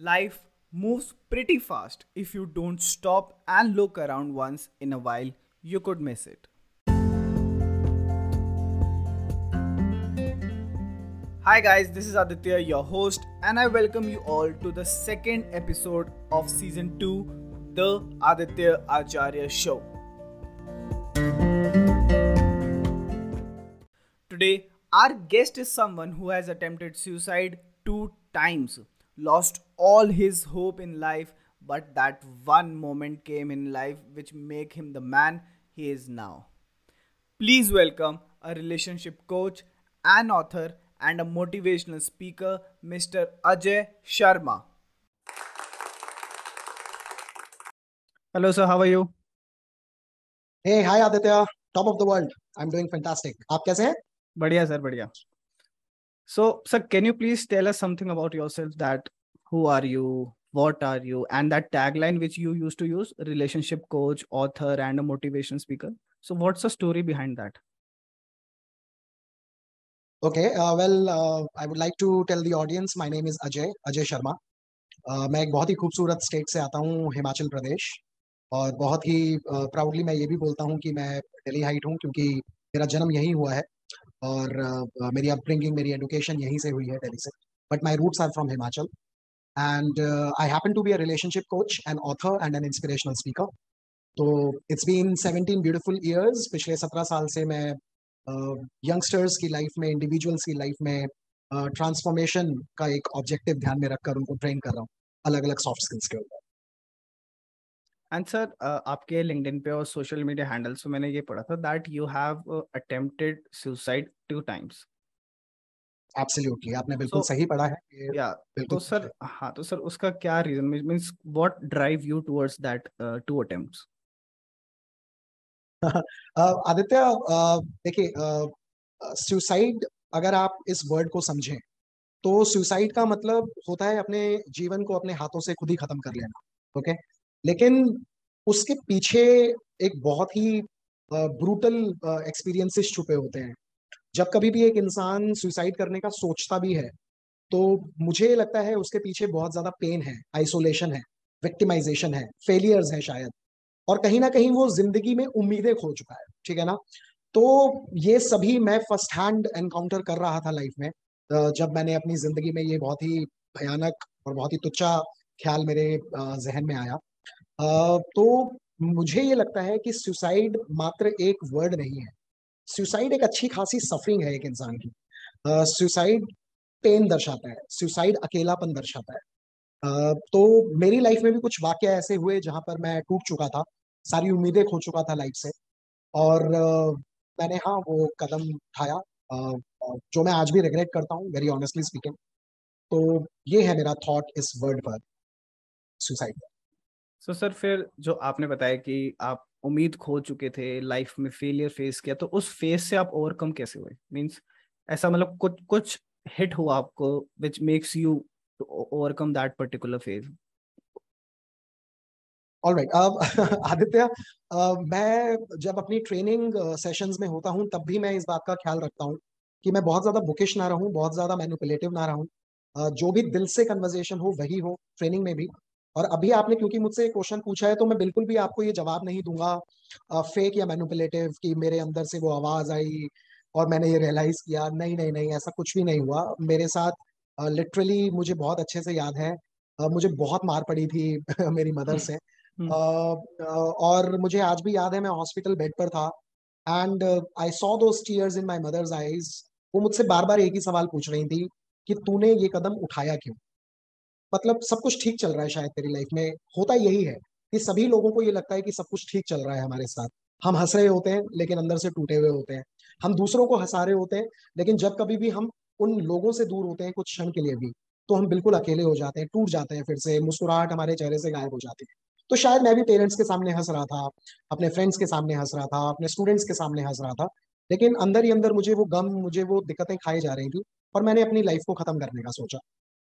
Life moves pretty fast. If you don't stop and look around once in a while, you could miss it. Hi, guys, this is Aditya, your host, and I welcome you all to the second episode of season 2, The Aditya Acharya Show. Today, our guest is someone who has attempted suicide two times, lost all his hope in life, but that one moment came in life which made him the man he is now. Please welcome a relationship coach, an author, and a motivational speaker, Mr. Ajay Sharma. Hello, sir. How are you? Hey, hi Aditya. Top of the world. I'm doing fantastic. आप कैसे हैं? बढ़िया sir बढ़िया so sir can you please tell us something about yourself that who are you what are you and that tagline which you used to use relationship coach author and a motivation speaker so what's the story behind that okay uh, well uh, i would like to tell the audience my name is ajay ajay sharma uh, मैं एक बहुत ही खूबसूरत state से आता हूँ हिमाचल प्रदेश और बहुत ही proudly मैं ये भी बोलता हूँ कि मैं दिल्ली हाइट हूँ क्योंकि मेरा जन्म यहीं हुआ है और uh, मेरी अपब्रिंगिंग मेरी एडुकेशन यहीं से हुई है दिल्ली से but my roots are from Himachal and I happen to be a relationship coach and author and an inspirational speaker तो it's been seventeen beautiful years पिछले सत्रह साल से मैं यंगस्टर्स uh, की लाइफ में इंडिविजुअल्स की लाइफ में ट्रांसफॉर्मेशन uh, का एक ऑब्जेक्टिव ध्यान में रखकर उनको ट्रेन कर रहा हूँ। अलग अलग सॉफ्ट स्किल्स के ऊपर। एंड सर uh, आपके लिंक्डइन पे और सोशल मीडिया हैंडल्स में मैंने ये पढ़ा था that you have attempted suicide two times absolutely आपने बिल्कुल so, सही पढ़ा है या तो सर हाँ तो सर उसका क्या reason means what drive you towards that two attempts Aditya देखिए सुसाइड अगर आप इस वर्ड को समझें तो सुसाइड का मतलब होता है अपने जीवन को अपने हाथों से खुद ही खत्म कर लेना ओके okay? लेकिन उसके पीछे एक बहुत ही ब्रूटल एक्सपीरियंसेस छुपे होते हैं। जब कभी भी एक इंसान सुसाइड करने का सोचता भी है तो मुझे लगता है उसके पीछे बहुत ज़्यादा पेन है आइसोलेशन है विक्टिमाइजेशन है फेलियर्स है शायद। और कहीं ना कहीं वो ज़िंदगी में उम्मीदें खो चुका है, ठीक है ना? तो ये सभी मैं फ़र्स्ट हैंड एनकाउंटर कर रहा था लाइफ में जब मैंने अपनी ज़िंदगी में ये बहुत ही भयानक और बहुत ही तुच्छा ख्याल मेरे जहन में आया। तो मुझे ये लगता है कि सुसाइड मात्र एक वर्ड नहीं है। सुसाइड एक अच्छी खासी सफरिंग है एक इंसान की। सुसाइड पेन दर्शाता है। सुसाइड अकेलापन दर्शाता है। तो मेरी लाइफ में भी कुछ वाक्य ऐसे हुए जहाँ पर मैं टूट चुका था। सारी उम्मीदें खो चुका था लाइफ से। और मैंने हाँ वो कदम उठाया। जो मैं आज भी रिग्रेट करता हूँ वेरी ऑनेस्टली स्पीकिंग तो ये है मेरा थॉट इस वर्ड पर सुसाइड सो so, सर फिर जो आपने बताया कि आप उम्मीद खो चुके थे लाइफ में फेलियर फेस किया तो उस फेस से आप ओवरकम कैसे हुए? मींस ऐसा मतलब कुछ कुछ हिट हुआ आपको which makes you overcome that particular phase alright अब आदित्य मैं जब अपनी ट्रेनिंग सेशंस में होता हूँ तब भी मैं इस बात का ख्याल रखता हूँ कि मैं बहुत ज़्यादा बुकिश ना रहूँ बहुत ज़्यादा मैनिपुलेटिव ना रहूँ। जो भी दिल से कन्वर्जेशन हो वही हो ट्रेनिंग में भी। और अभी आपने क्योंकि मुझसे क्वेश्चन पूछा है तो मैं बिल्कुल भी आपको ये जवाब नहीं दूँगा। फेक या मैनुपुलेटिव कि मेरे अंदर से वो आवाज़ आई और मैंने ये रियलाइज़ किया। नहीं नहीं नहीं ऐसा कुछ भी नहीं हुआ। मेरे साथ लिटरली मुझे बहुत अच्छे से याद है। मुझे बहुत मार पड़ी थी मेरी मदर से। हम्म। और मुझे आज भी याद है मैं हॉस्पिटल बेड पर था। And I saw two tears in my mother's eyes वो मुझसे बार बार एक ही सवाल पूछ रही थी कि तूने ये कदम उठाया क्यों? मतलब सब कुछ ठीक चल रहा है शायद तेरी लाइफ में। होता यही है कि सभी लोगों को ये लगता है कि सब कुछ ठीक चल रहा है हमारे साथ। हम हंस रहे होते हैं, लेकिन अंदर से टूटे हुए होते हैं। हम दूसरों को हंसा रहे होते हैं, लेकिन जब कभी भी हम उन लोगों से दूर होते हैं कुछ क्षण के लिए भी तो हम बिल्कुल अकेले हो जाते हैं, टूट जाते हैं फिर से, मुस्कुराहट हमारे चेहरे से गायब हो जाती है। तो शायद मैं भी पेरेंट्स के सामने हंस रहा था, अपने फ्रेंड्स के सामने हंस रहा था, अपने स्टूडेंट्स के सामने हंस रहा था, लेकिन अंदर ही अंदर मुझे वो गम, मुझे वो दिक्कतें खाई जा रही थी, और मैंने अपनी लाइफ को खत्म करने का सोचा।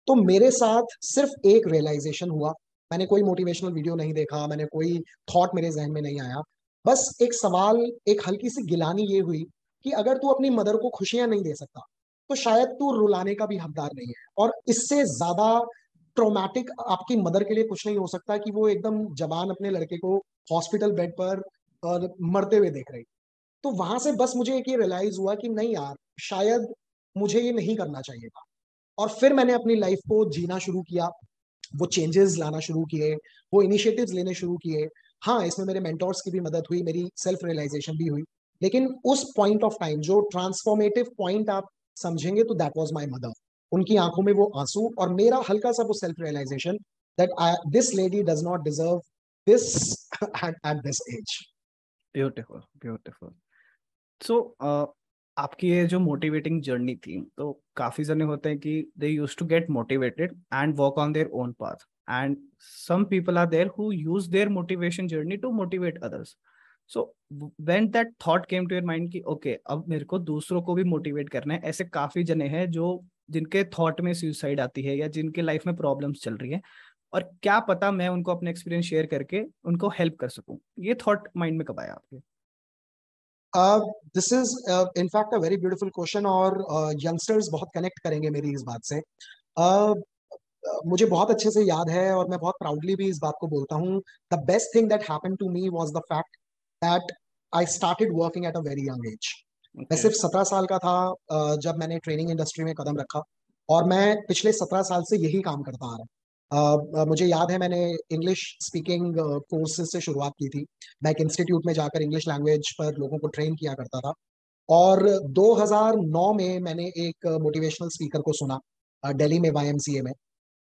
तो मेरे साथ सिर्फ़ एक रियलाइजेशन हुआ। मैंने कोई मोटिवेशनल वीडियो नहीं देखा, मैंने कोई थॉट मेरे जहन में नहीं आया। बस एक सवाल, एक हल्की सी गिलानी ये हुई कि अगर तू अपनी मदर को खुशियाँ नहीं दे सकता तो शायद तू रुलाने का भी हकदार नहीं है। और इससे ज़्यादा ट्रोमैटिक आपकी मदर के लिए कुछ नहीं हो सकता कि वो एकदम जवान अपने लड़के को हॉस्पिटल बेड पर मरते हुए देख रही। तो वहाँ से बस मुझे एक ये रियलाइज़ हुआ कि नहीं यार, शायद मुझे ये नहीं करना चाहिए था। और फिर मैंने अपनी लाइफ को जीना शुरू किया। वो चेंजेस लाना शुरू किए, वो इनिशिएटिव्स लेने शुरू किए। हाँ इसमें मेरे मेंटोर्स की भी मदद हुई, मेरी सेल्फ रियलाइजेशन भी हुई। लेकिन उस पॉइंट ऑफ़ टाइम जो ट्रांसफॉर्मेटिव पॉइंट आप समझेंगे तो दैट वॉज़ माई मदर उनकी आँखों में वो आँसू और मेरा हल्का सा वो self realisation that this lady does not deserve this at this age beautiful beautiful so आपकी ये जो मोटिवेटिंग जर्नी थी तो काफ़ी जने होते हैं कि they use to get motivated and work on their own path and some people are there who use their motivation journey to motivate others so when that thought came to your mind कि okay अब मेरे को दूसरों को भी motivate करना है, ऐसे काफ़ी जने हैं जो, जिनके थॉट में सुसाइड आती है या जिनके लाइफ में प्रॉब्लम्स चल रही है, और क्या पता मैं उनको अपने एक्सपीरियंस शेयर करके उनको हेल्प कर सकूँ। ये थॉट माइंड में कब आया आपके? This is in fact a very beautiful question और यंगस्टर्स uh, बहुत कनेक्ट करेंगे मेरी इस बात से। Uh, मुझे बहुत अच्छे से याद है और मैं बहुत प्राउडली भी इस बात को बोलता हूँ। The best thing that happen to me was the fact that I started working at a very young age मैं सिर्फ़ सत्रह साल का था uh, जब मैंने ट्रेनिंग इंडस्ट्री में कदम रखा और मैं पिछले सत्रह साल से यही काम करता आ रहा मुझे याद है मैंने इंग्लिश स्पीकिंग कोर्सेज से शुरुआत की थी। मैं एक इंस्टीट्यूट में जाकर इंग्लिश लैंग्वेज पर लोगों को ट्रेन किया करता था। और 2009 में मैंने एक मोटिवेशनल स्पीकर को सुना दिल्ली में वाईएमसीए में।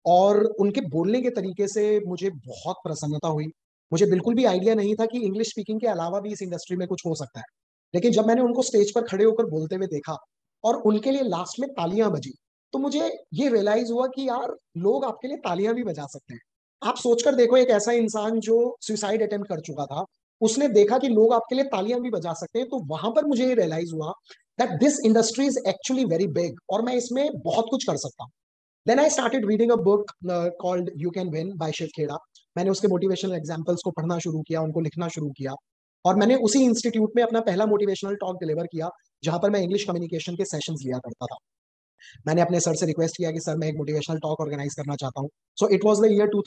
और उनके बोलने के तरीके से मुझे बहुत प्रसन्नता हुई। मुझे बिल्कुल भी आइडिया नहीं था कि इंग्लिश स्पीकिंग के अलावा भी इस इंडस्ट्री में कुछ हो सकता है। लेकिन जब मैंने उनको स्टेज पर खड़े होकर बोलते हुए देखा और उनके लिए लास्ट में तालियाँ बजी तो मुझे ये रियलाइज़ हुआ कि यार, लोग आपके लिए तालियाँ भी बजा सकते हैं। आप सोचकर देखो, एक ऐसा इंसान जो सुसाइड अटेम्प्ट कर चुका था, उसने देखा कि लोग आपके लिए तालियाँ भी बजा सकते हैं तो वहाँ पर मुझे ये रियलाइज़ हुआ that this industry is actually very big और मैं इसमें बहुत कुछ कर सकता हूँ। Then I started reading a book called You Can Win by Shiv Khera मैंने उसके मोटिवेशनल एग्जाम्पल्स को पढ़ना शुरू किया, उनको लिखना शुरू किया और मैंने उसी इंस्टीट्यूट में अपना पहला मोटिवेशनल टॉक डिलीवर किया, जहाँ पर मैं इंग्लिश कम्युनिकेशन के सेशन लिया करता था। मैंने अपने सर से रिक्वेस्ट किया कि सर मैं एक मोटिवेशनल टॉक ऑर्गेनाइज करना चाहता हूँ। So it was the year two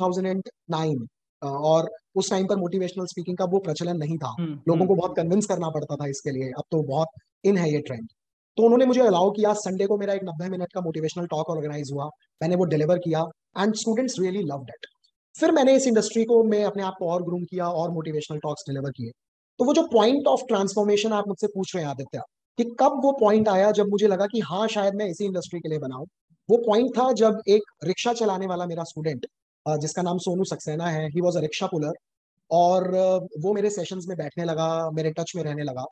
और उस टाइम पर मोटिवेशनल स्पीकिंग का वो प्रचलन नहीं था। हम्म, लोगों हम्म। को बहुत कन्विंस करना पड़ता था इसके लिए। अब तो बहुत इन है ये ट्रेंड तो उन्होंने मुझे अलाउ किया संडे को मेरा एक नब्बे मिनट का मोटिवेशनल टॉक ऑर्गेनाइज हुआ। मैंने वो डिलीवर किया and students really love that फिर मैंने इस इंडस्ट्री को मैं अपने आप को और ग्रूम किया और मोटिवेशनल टॉक्स डिलीवर किए। तो वो जो पॉइंट ऑफ़ ट्रांसफॉर्मेशन आप मुझसे पूछ रहे हैं आदित्य कि कब वो पॉइंट आया जब मुझे लगा कि हाँ शायद मैं इसी इंडस्ट्री के लिए बनाऊँ वो पॉइंट था जब एक रिक्शा चलाने वाला मेरा स्टूडेंट जिसका नाम सोनू सक्सेना है he was a rickshaw puller और वो मेरे सेशंस में बैठने लगा, मेरे टच में रहने लगा,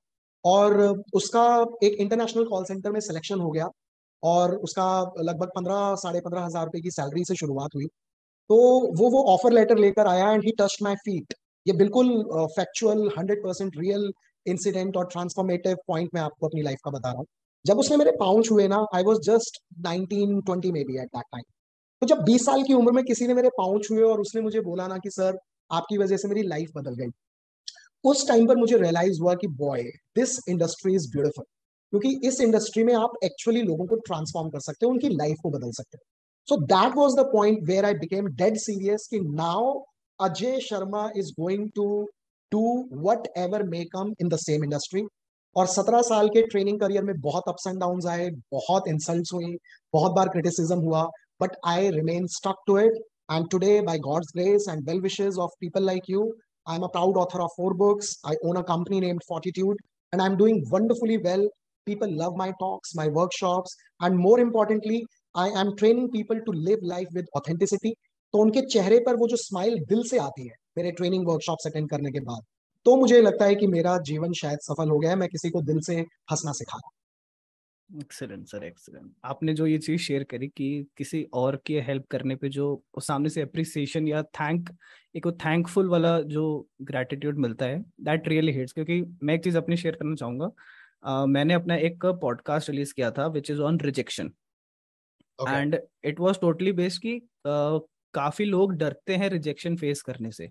और उसका एक इंटरनेशनल कॉल सेंटर में सिलेक्शन हो गया, और उसका लगभग पंद्रह, साढ़े पंद्रह हज़ार रुपए की सैलरी से शुरुआत हुई। तो वो वो ऑफ़र लेटर लेकर आया and he touch my feet ये बिल्कुल factual hundred percent real incident और ट्रांसफॉर्मेटिव पॉइंट मैं आपको अपनी लाइफ का बता रहा हूँ। जब उसने मेरे पाउंच हुए ना I was just nineteen twenty maybe at that time तो जब बीस साल की उम्र में किसी ने मेरे पाउंच हुए और उसने मुझे बोला ना कि, सर, आपकी वजह से मेरी लाइफ बदल गई। उस टाइम पर मुझे रियलाइज़ हुआ कि boy this industry is beautiful क्योंकि इस इंडस्ट्री में आप एक्चुअली लोगों को ट्रांसफॉर्म कर सकते हो, उनकी लाइफ को बदल सकते हो। So that was the point where I became dead serious कि now Ajay Sharma is going to do whatever may come in the same industry और सत्रह साल के ट्रेनिंग करियर में बहुत अप्स एंड डाउन आए बहुत इंसल्ट हुई बहुत बार क्रिटिसिज्म हुआ but I remain stuck to it and today by God's grace and well wishes of people like you I am a proud author of four books I own a company named Fortitude and I'm doing wonderfully well. People love my talks, my workshops, and more importantly, I am training people to live life with authenticity. तो उनके चेहरे पर वो जो smile दिल से आती है मेरे ट्रेनिंग वर्कशॉप अटेंड करने के बाद। तो मुझे लगता है कि मेरा जीवन शायद सफल हो गया है मैं किसी को दिल से हंसना सिखा रहा एक्सलेंट सर एक्सलेंट आपने जो ये चीज़ शेयर करी कि किसी और की हेल्प करने पे जो सामने से अप्रिसिएशन या थैंक एक वो थैंकफुल वाला जो ग्रेटिट्यूड मिलता है दैट रियली हिट्स क्योंकि मैं एक चीज़ अपनी शेयर करना चाहूँगा। uh, मैंने अपना एक पॉडकास्ट रिलीज़ किया था which is on rejection and it was totally based कि uh, काफ़ी लोग डरते हैं रिजेक्शन फेस करने से।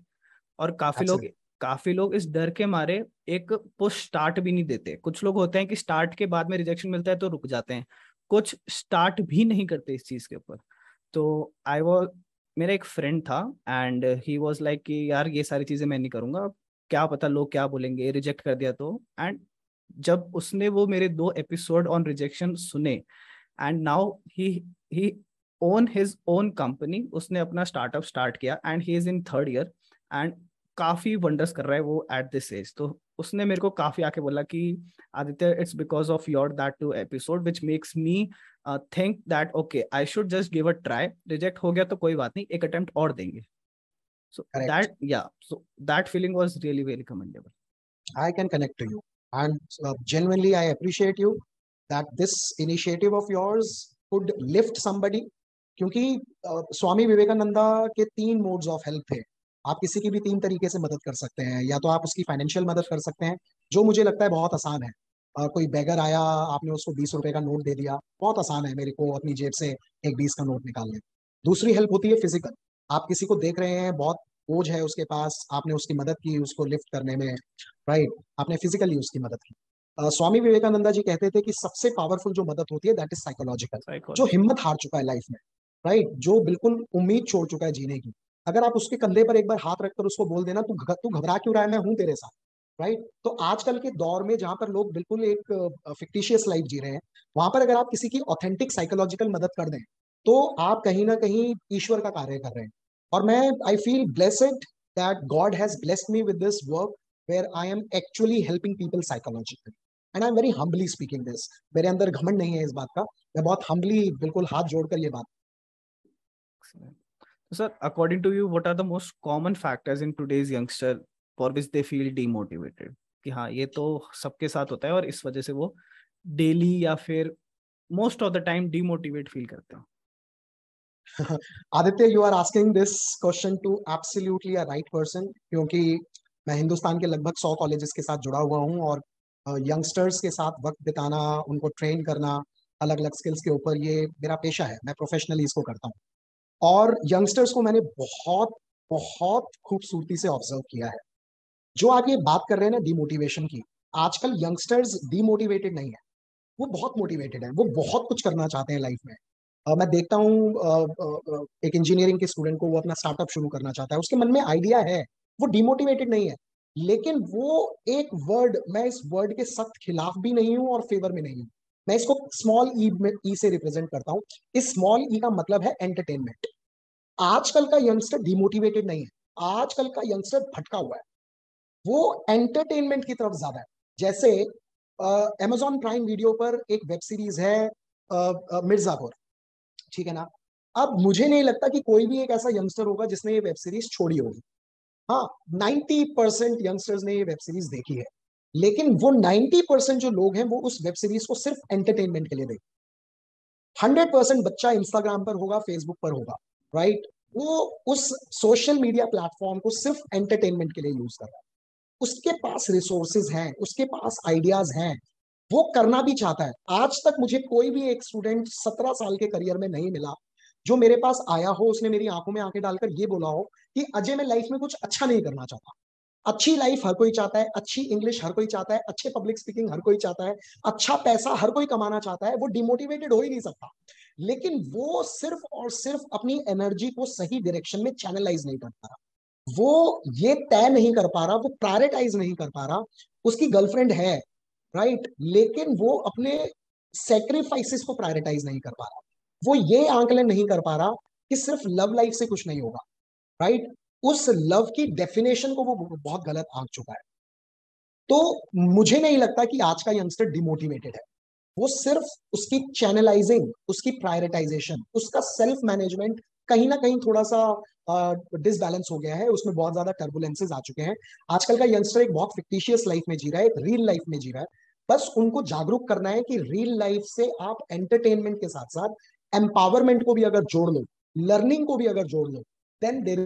और काफ़ी लोग काफ़ी लोग इस डर के मारे एक पुश स्टार्ट भी नहीं देते। कुछ लोग होते हैं कि स्टार्ट के बाद में रिजेक्शन मिलता है तो रुक जाते हैं। कुछ स्टार्ट भी नहीं करते इस चीज़ के ऊपर। तो आई वॉज़ मेरा एक फ्रेंड था एंड ही वॉज़ लाइक कि यार ये सारी चीज़ें मैं नहीं करूँगा। क्या पता लोग क्या बोलेंगे रिजेक्ट कर दिया तो। एंड जब उसने वो मेरे दो एपिसोड ऑन रिजेक्शन सुने and now he he own his own company उसने अपना स्टार्टअप स्टार्ट किया and he is in third year and काफ़ी वंडर्स कर रहा है वो एट दिस एज तो उसने मेरे को काफ़ी आके बोला कि Aditya it's because of your that two episode which makes me think that okay I should just give a try reject हो गया तो कोई बात नहीं एक अटेम्प्ट और देंगे. सो दैट या so that feeling was really very commendable I can connect to you and genuinely I appreciate you that this initiative of yours could lift somebody क्योंकि uh, स्वामी विवेकानंद के तीन मोड्स ऑफ़ हेल्प है आप किसी की भी तीन तरीके से मदद कर सकते हैं या तो आप उसकी फाइनेंशियल मदद कर सकते हैं जो मुझे लगता है बहुत आसान है। आ, कोई बैगर आया आपने उसको बीस रुपए का नोट दे दिया बहुत आसान है मेरे को अपनी जेब से एक बीस का नोट निकालने। दूसरी हेल्प होती है फ़िज़िकल आप किसी को देख रहे हैं बहुत बोझ है उसके पास आपने उसकी मदद की उसको लिफ्ट करने में राइट आपने फिजिकली उसकी मदद की। uh, स्वामी विवेकानंदा जी कहते थे कि सबसे पावरफुल जो मदद होती है दैट इज़ साइकोलॉजिकल जो हिम्मत हार चुका है लाइफ में राइट जो बिल्कुल उम्मीद छोड़ चुका है जीने की। अगर आप उसके कंधे पर एक बार हाथ रखकर उसको बोल देना, तू तू घबरा क्यों रहा है? मैं हूँ तेरे साथ. राइट तो आजकल के दौर में जहाँ पर लोग बिल्कुल एक फिक्टिशियस लाइफ जी रहे हैं, वहाँ पर अगर आप किसी की ऑथेंटिक साइकोलॉजिकल मदद कर दें तो आप कहीं ना कहीं ईश्वर का कार्य कर रहे हैं। और मैं I feel blessed that God has blessed me with this work where I am actually helping people psychologically and I am very humbly speaking this मेरे अंदर घमंड नहीं है इस बात का। मैं बहुत हम्बली बिल्कुल हाथ जोड़कर ये बात sir, according to you, what are the most common factors in today's youngster for which they feel demotivated? कि हाँ ये तो सबके साथ होता है और इस वजह से वो डेली या फिर most of the time demotivate feel करते हैं Aditya you are asking this question to absolutely a right person क्योंकि मैं हिंदुस्तान के लगभग सौ कॉलेजेस के साथ जुड़ा हुआ हूँ और यंगस्टर्स के साथ वक्त बिताना उनको ट्रेन करना अलग अलग स्किल्स के ऊपर ये मेरा पेशा है मैं प्रोफेशनली इसको करता हूँ और यंगस्टर्स को मैंने बहुत बहुत खूबसूरती से ऑब्ज़र्व किया है। जो आप ये बात कर रहे हैं ना डिमोटिवेशन की आजकल यंगस्टर्स डिमोटिवेटेड नहीं है। वो बहुत मोटिवेटेड है वो बहुत कुछ करना चाहते हैं लाइफ में। uh, मैं देखता हूँ एक इंजीनियरिंग के स्टूडेंट को वो अपना स्टार्टअप शुरू करना चाहता है। उसके मन में आइडिया है वो डिमोटिवेटेड नहीं है। लेकिन वो एक वर्ड मैं इस वर्ड के सख्त खिलाफ भी नहीं हूँ और फेवर में नहीं हूँ। मैं इसको स्मॉल ई ई से रिप्रेजेंट करता हूँ। इस स्मॉल ई का मतलब है एंटरटेनमेंट आजकल का यंगस्टर डिमोटिवेटेड नहीं है। आजकल का यंगस्टर भटका हुआ है। वो एंटरटेनमेंट की तरफ़ ज़्यादा है। जैसे अमेजॉन प्राइम वीडियो पर एक वेब सीरीज़ है मिर्जापुर। ठीक है ना? अब मुझे नहीं लगता कि कोई भी एक ऐसा यंगस्टर होगा जिसने ये वेब सीरीज़ छोड़ी होगी। हाँ नाइन्टी परसेंट यंगस्टर्स ने ये वेब सीरीज़ देखी है। लेकिन वो 90 परसेंट जो लोग हैं, वो उस वेब सीरीज़ को सिर्फ़ एंटरटेनमेंट के लिए देखें हंड्रेड परसेंट बच्चा इंस्टाग्राम पर होगा फेसबुक पर होगा राइट वो उस सोशल मीडिया प्लेटफॉर्म को सिर्फ़ एंटरटेनमेंट के लिए यूज़ कर रहा है। उसके पास रिसोर्सेज हैं, उसके पास आइडियाज़ हैं, वो करना भी चाहता है। आज तक मुझे कोई भी एक स्टूडेंट सत्रह साल के करियर में नहीं मिला, जो मेरे पास आया हो, उसने मेरी आँखों में आँखें डालकर ये बोला हो कि अजय मैं लाइफ में कुछ अच्छा नहीं करना चाहता। अच्छी लाइफ हर कोई चाहता है, अच्छी इंग्लिश हर कोई चाहता है, अच्छे पब्लिक स्पीकिंग हर कोई चाहता है अच्छा पैसा हर कोई कमाना चाहता है, वो डिमोटिवेटेड हो ही नहीं सकता। लेकिन वो सिर्फ़ और सिर्फ़ अपनी एनर्जी को सही डायरेक्शन में चैनलाइज नहीं कर पा रहा। वो ये तय नहीं कर पा रहा, वो प्रायोरिटाइज नहीं कर पा रहा, उसकी गर्लफ्रेंड है राइट लेकिन वो अपने सेक्रीफाइसेस को प्रायोरिटाइज नहीं कर पा रहा। वो ये आंकलन नहीं कर पा रहा कि सिर्फ़ लव लाइफ से कुछ नहीं होगा राइट उस लव की डेफिनेशन को वो बहुत गलत आंक चुका है। तो मुझे नहीं लगता कि आज का यंगस्टर डिमोटिवेटेड है। वो सिर्फ़ उसकी चैनलाइजिंग उसकी प्रायोरिटाइजेशन उसका सेल्फ मैनेजमेंट कहीं ना कहीं थोड़ा सा डिसबैलेंस uh, हो गया है। उसमें बहुत ज़्यादा टर्बुलेंसेज आ चुके हैं। आजकल का यंगस्टर एक बहुत फिक्टिशियस लाइफ में जी रहा है एक रियल लाइफ में जी रहा है। बस उनको जागरूक करना है कि रियल लाइफ से आप एंटरटेनमेंट के साथ साथ एम्पावरमेंट को भी अगर जोड़ लो लर्निंग को भी अगर जोड़ लो then there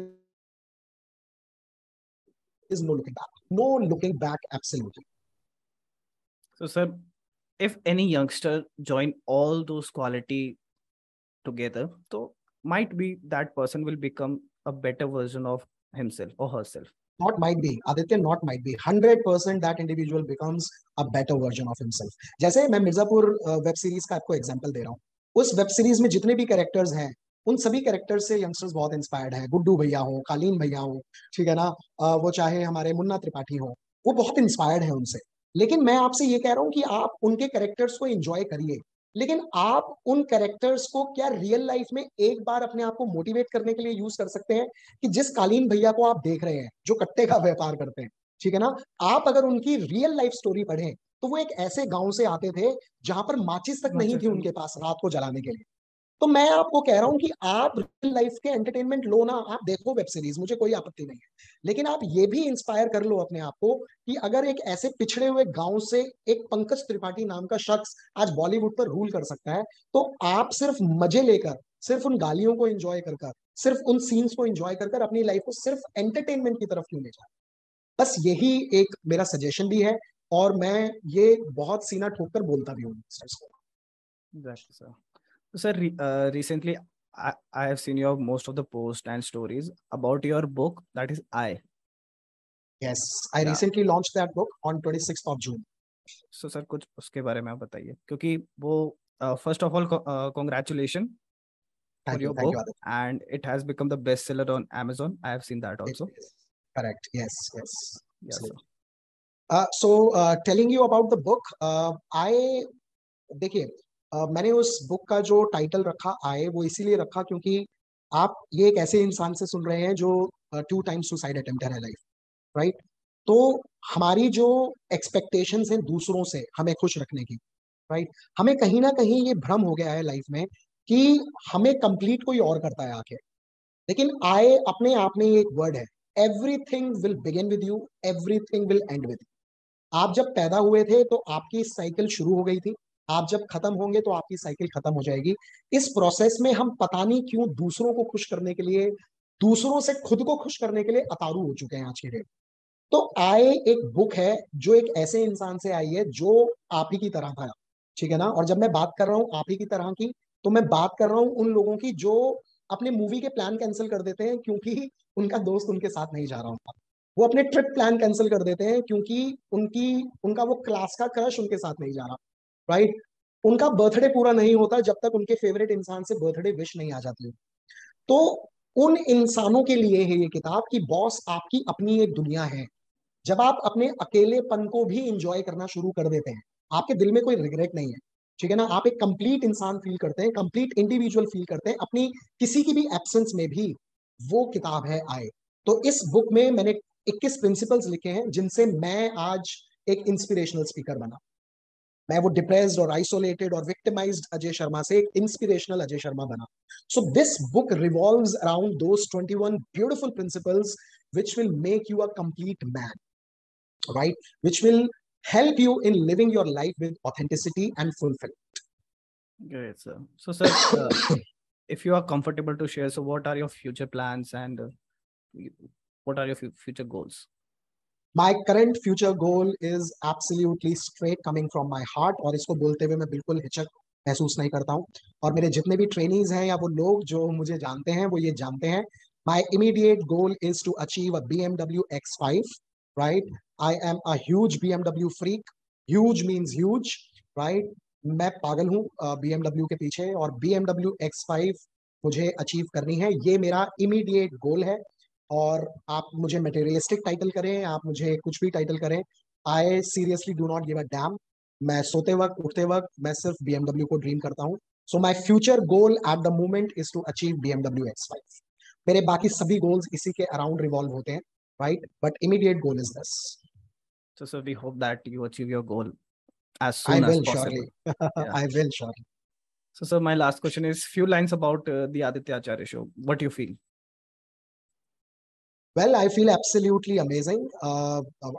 is no looking back. No looking back, absolutely. So, sir, if any youngster join all those quality together, so might be that person will become a better version of himself or herself. Not might be, Aditya, not might be. 100% that individual becomes a better version of himself. जैसे मैं Mirzapur web series का आपको example दे रहा हूँ उस web series में जितने भी कैरेक्टर्स हैं उन सभी कैरेक्टर से यंगस्टर्स बहुत इंस्पायर्ड है। गुड्डू भैया हो कालीन भैया हो ठीक है ना? वो चाहे हमारे मुन्ना त्रिपाठी हो वो बहुत इंस्पायर्ड है उनसे। लेकिन मैं आपसे ये कह रहा हूँ कि आप उनके कैरेक्टर्स को एंजॉय करिए। लेकिन आप उन कैरेक्टर्स को क्या रियल लाइफ में एक बार अपने आप को मोटिवेट करने के लिए यूज़ कर सकते हैं? कि जिस कालीन भैया को आप देख रहे हैं जो कट्टे का व्यापार करते हैं ठीक है ना? आप अगर उनकी रियल लाइफ स्टोरी पढ़ें तो वो एक ऐसे गाँव से आते थे जहाँ पर माचिस तक नहीं थी उनके पास रात को जलाने के लिए। तो मैं आपको कह रहा हूँ कि आप रियल लाइफ के एंटरटेनमेंट लो ना, आप देखो वेब सीरीज़ मुझे कोई आपत्ति नहीं है। लेकिन आप ये भी इंस्पायर कर लो अपने आप को कि अगर एक ऐसे पिछड़े हुए गाँव से एक पंकज त्रिपाठी नाम का शख्स आज बॉलीवुड पर रूल कर सकता है तो आप सिर्फ़ मज़े लेकर, सिर्फ़ उन गालियों को एंजॉय कर कर, सिर्फ़ उन सीन्स को एंजॉय कर कर अपनी लाइफ को सिर्फ़ एंटरटेनमेंट की तरफ़ क्यों ले जाए? बस यही एक मेरा सजेशन भी है और मैं ये बहुत सीना ठोक कर बोलता भी हूँ sir sir uh, recently I, I have seen your most of the posts and stories about your book that is i yes i yeah. recently launched that book on 26th of june so sir कुछ उसके बारे में आप बताइए क्योंकि वो first of all congratulation for your book and it has become the best seller on amazon i have seen that also correct yes yes yes so, uh, so uh, telling you about the book uh, i देखिए मैंने उस book का जो title रखा, आए, वो इसीलिए रखा क्योंकि आप ये एक ऐसे इंसान से सुन रहे हैं जो टू टाइम्स सुसाइड अटेम्प्ट है लाइफ राइट तो हमारी जो एक्सपेक्टेशन है दूसरों से हमें खुश रखने की राइट right? हमें कहीं ना कहीं ये भ्रम हो गया है लाइफ में कि हमें कंप्लीट कोई और करता है आके। लेकिन आए, अपने आप में एक वर्ड है everything will begin with you everything will end with you आप जब पैदा हुए थे तो आपकी साइकिल शुरू हो गई थी आप जब खत्म होंगे तो आपकी साइकिल खत्म हो जाएगी। इस प्रोसेस में हम पता नहीं क्यों दूसरों को खुश करने के लिए, दूसरों से खुद को खुश करने के लिए अतारू हो चुके हैं आज के डेट तो आए एक बुक है, जो एक ऐसे इंसान से आई है, जो आप ही की तरह था, ठीक है ना? और जब मैं बात कर रहा हूँ आप ही की तरह की तो मैं बात कर रहा हूँ उन लोगों की जो अपने मूवी के प्लान कैंसिल कर देते हैं, क्योंकि उनका दोस्त उनके साथ नहीं जा रहा होता। वो अपने ट्रिप प्लान कैंसिल कर देते हैं, क्योंकि उनकी, उनका वो क्लास का क्रश उनके साथ नहीं जा रहा। राइट उनका बर्थडे पूरा नहीं होता जब तक उनके फेवरेट इंसान से बर्थडे विश नहीं आ जाती। तो उन इंसानों के लिए है ये किताब कि बॉस आपकी अपनी एक दुनिया है। जब आप अपने अकेलेपन को भी इंजॉय करना शुरू कर देते हैं, आपके दिल में कोई रिग्रेट नहीं है, ठीक है ना? आप एक कंप्लीट इंसान फील करते हैं कंप्लीट इंडिविजुअल फील करते हैं, अपनी किसी की भी एब्सेंस में भी वो किताब है आए। तो इस बुक में मैंने 21 प्रिंसिपल्स लिखे हैं जिनसे मैं आज एक इंस्पिरेशनल स्पीकर बना। मैं वो डिप्रेस्ड और आइसोलेटेड और विक्टिमाइज्ड अजय शर्मा से एक इंस्पिरेशनल अजय शर्मा बना so this book revolves around those 21 beautiful principles which will make you a complete man right which will help you in living your life with authenticity and fulfillment great sir so sir uh, if you are comfortable to share so what are your future plans and uh, what are your future goals My current future goal is absolutely straight coming from my heart और इसको बोलते हुए मैं बिल्कुल हिचक महसूस नहीं करता हूँ। और मेरे जितने भी ट्रेनिंग्स हैं या वो लोग जो मुझे जानते हैं, वो ये जानते हैं is to achieve a BMW X five right I am a huge BMW freak huge means huge right मैं पागल हूँ एमडब्ल्यू के पीछे और एक्स फाइव मुझे अचीव करनी है। ये मेरा इमीडिएट गोल है। और आप मुझे मटेरियलिस्टिक टाइटल करें आप मुझे कुछ भी टाइटल करें I seriously do not give a damn मैं सोते वक्त उठते वक्त मैं सिर्फ़ बी एमडब्ल्यू को ड्रीम करता हूँ so my future goal at the moment is to achieve BMW X five मेरे बाकी सभी गोल्स इसी के अराउंड रिवॉल्व होते हैं right but immediate goal is this So, sir, we hope that you achieve your goal as soon I will, as possible. Surely. yeah. I will surely. So, sir, my last question is few lines about uh, the Aditya Acharya show. What do you feel? Well I feel absolutely amazing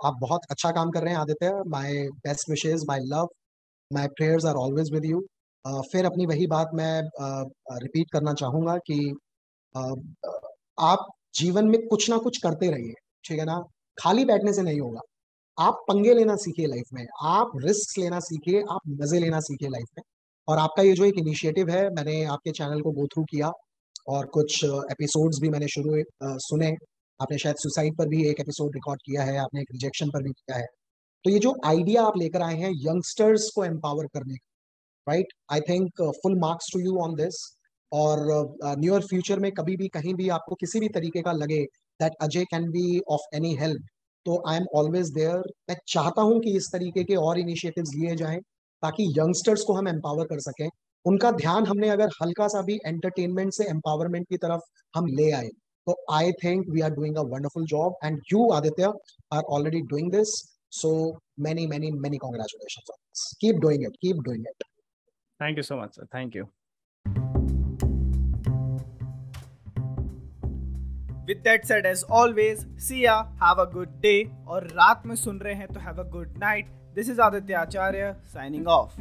आप बहुत अच्छा काम कर रहे हैं Aditya. My best wishes my love my prayers are always with you फिर अपनी वही बात मैं रिपीट uh, करना चाहूँगा कि uh, आप जीवन में कुछ ना कुछ करते रहिए ठीक है ना? खाली बैठने से नहीं होगा। आप पंगे लेना सीखिए लाइफ में आप रिस्क लेना सीखिए आप मज़े लेना सीखिए लाइफ में। और आपका ये जो एक इनिशिएटिव है मैंने आपके चैनल को गो थ्रू किया और कुछ एपिसोड्स भी मैंने शुरू सुने। आपने शायद सुसाइड पर भी एक एपिसोड रिकॉर्ड किया है आपने एक रिजेक्शन पर भी किया है। तो ये जो आइडिया आप लेकर आए हैं यंगस्टर्स को एम्पावर करने का right I think full marks to you on this और नियर uh, फ्यूचर में कभी भी कहीं भी आपको किसी भी तरीके का लगे that Ajay can be of any help तो आई एम ऑलवेज देयर मैं चाहता हूँ कि इस तरीके के और इनिशिएटिव्स लिए जाएँ ताकि यंगस्टर्स को हम एम्पावर कर सकें। उनका ध्यान हमने अगर हल्का सा भी एंटरटेनमेंट से एम्पावरमेंट की तरफ़ हम ले आए। तो I think we are doing a wonderful job and you Aditya are already doing this so many many many congratulation keep doing it keep doing it thank you so much sir thank you With that said, as always, see ya, have a good day, और रात में सुन रहे हैं तो have a good night. This is Aditya Acharya signing off.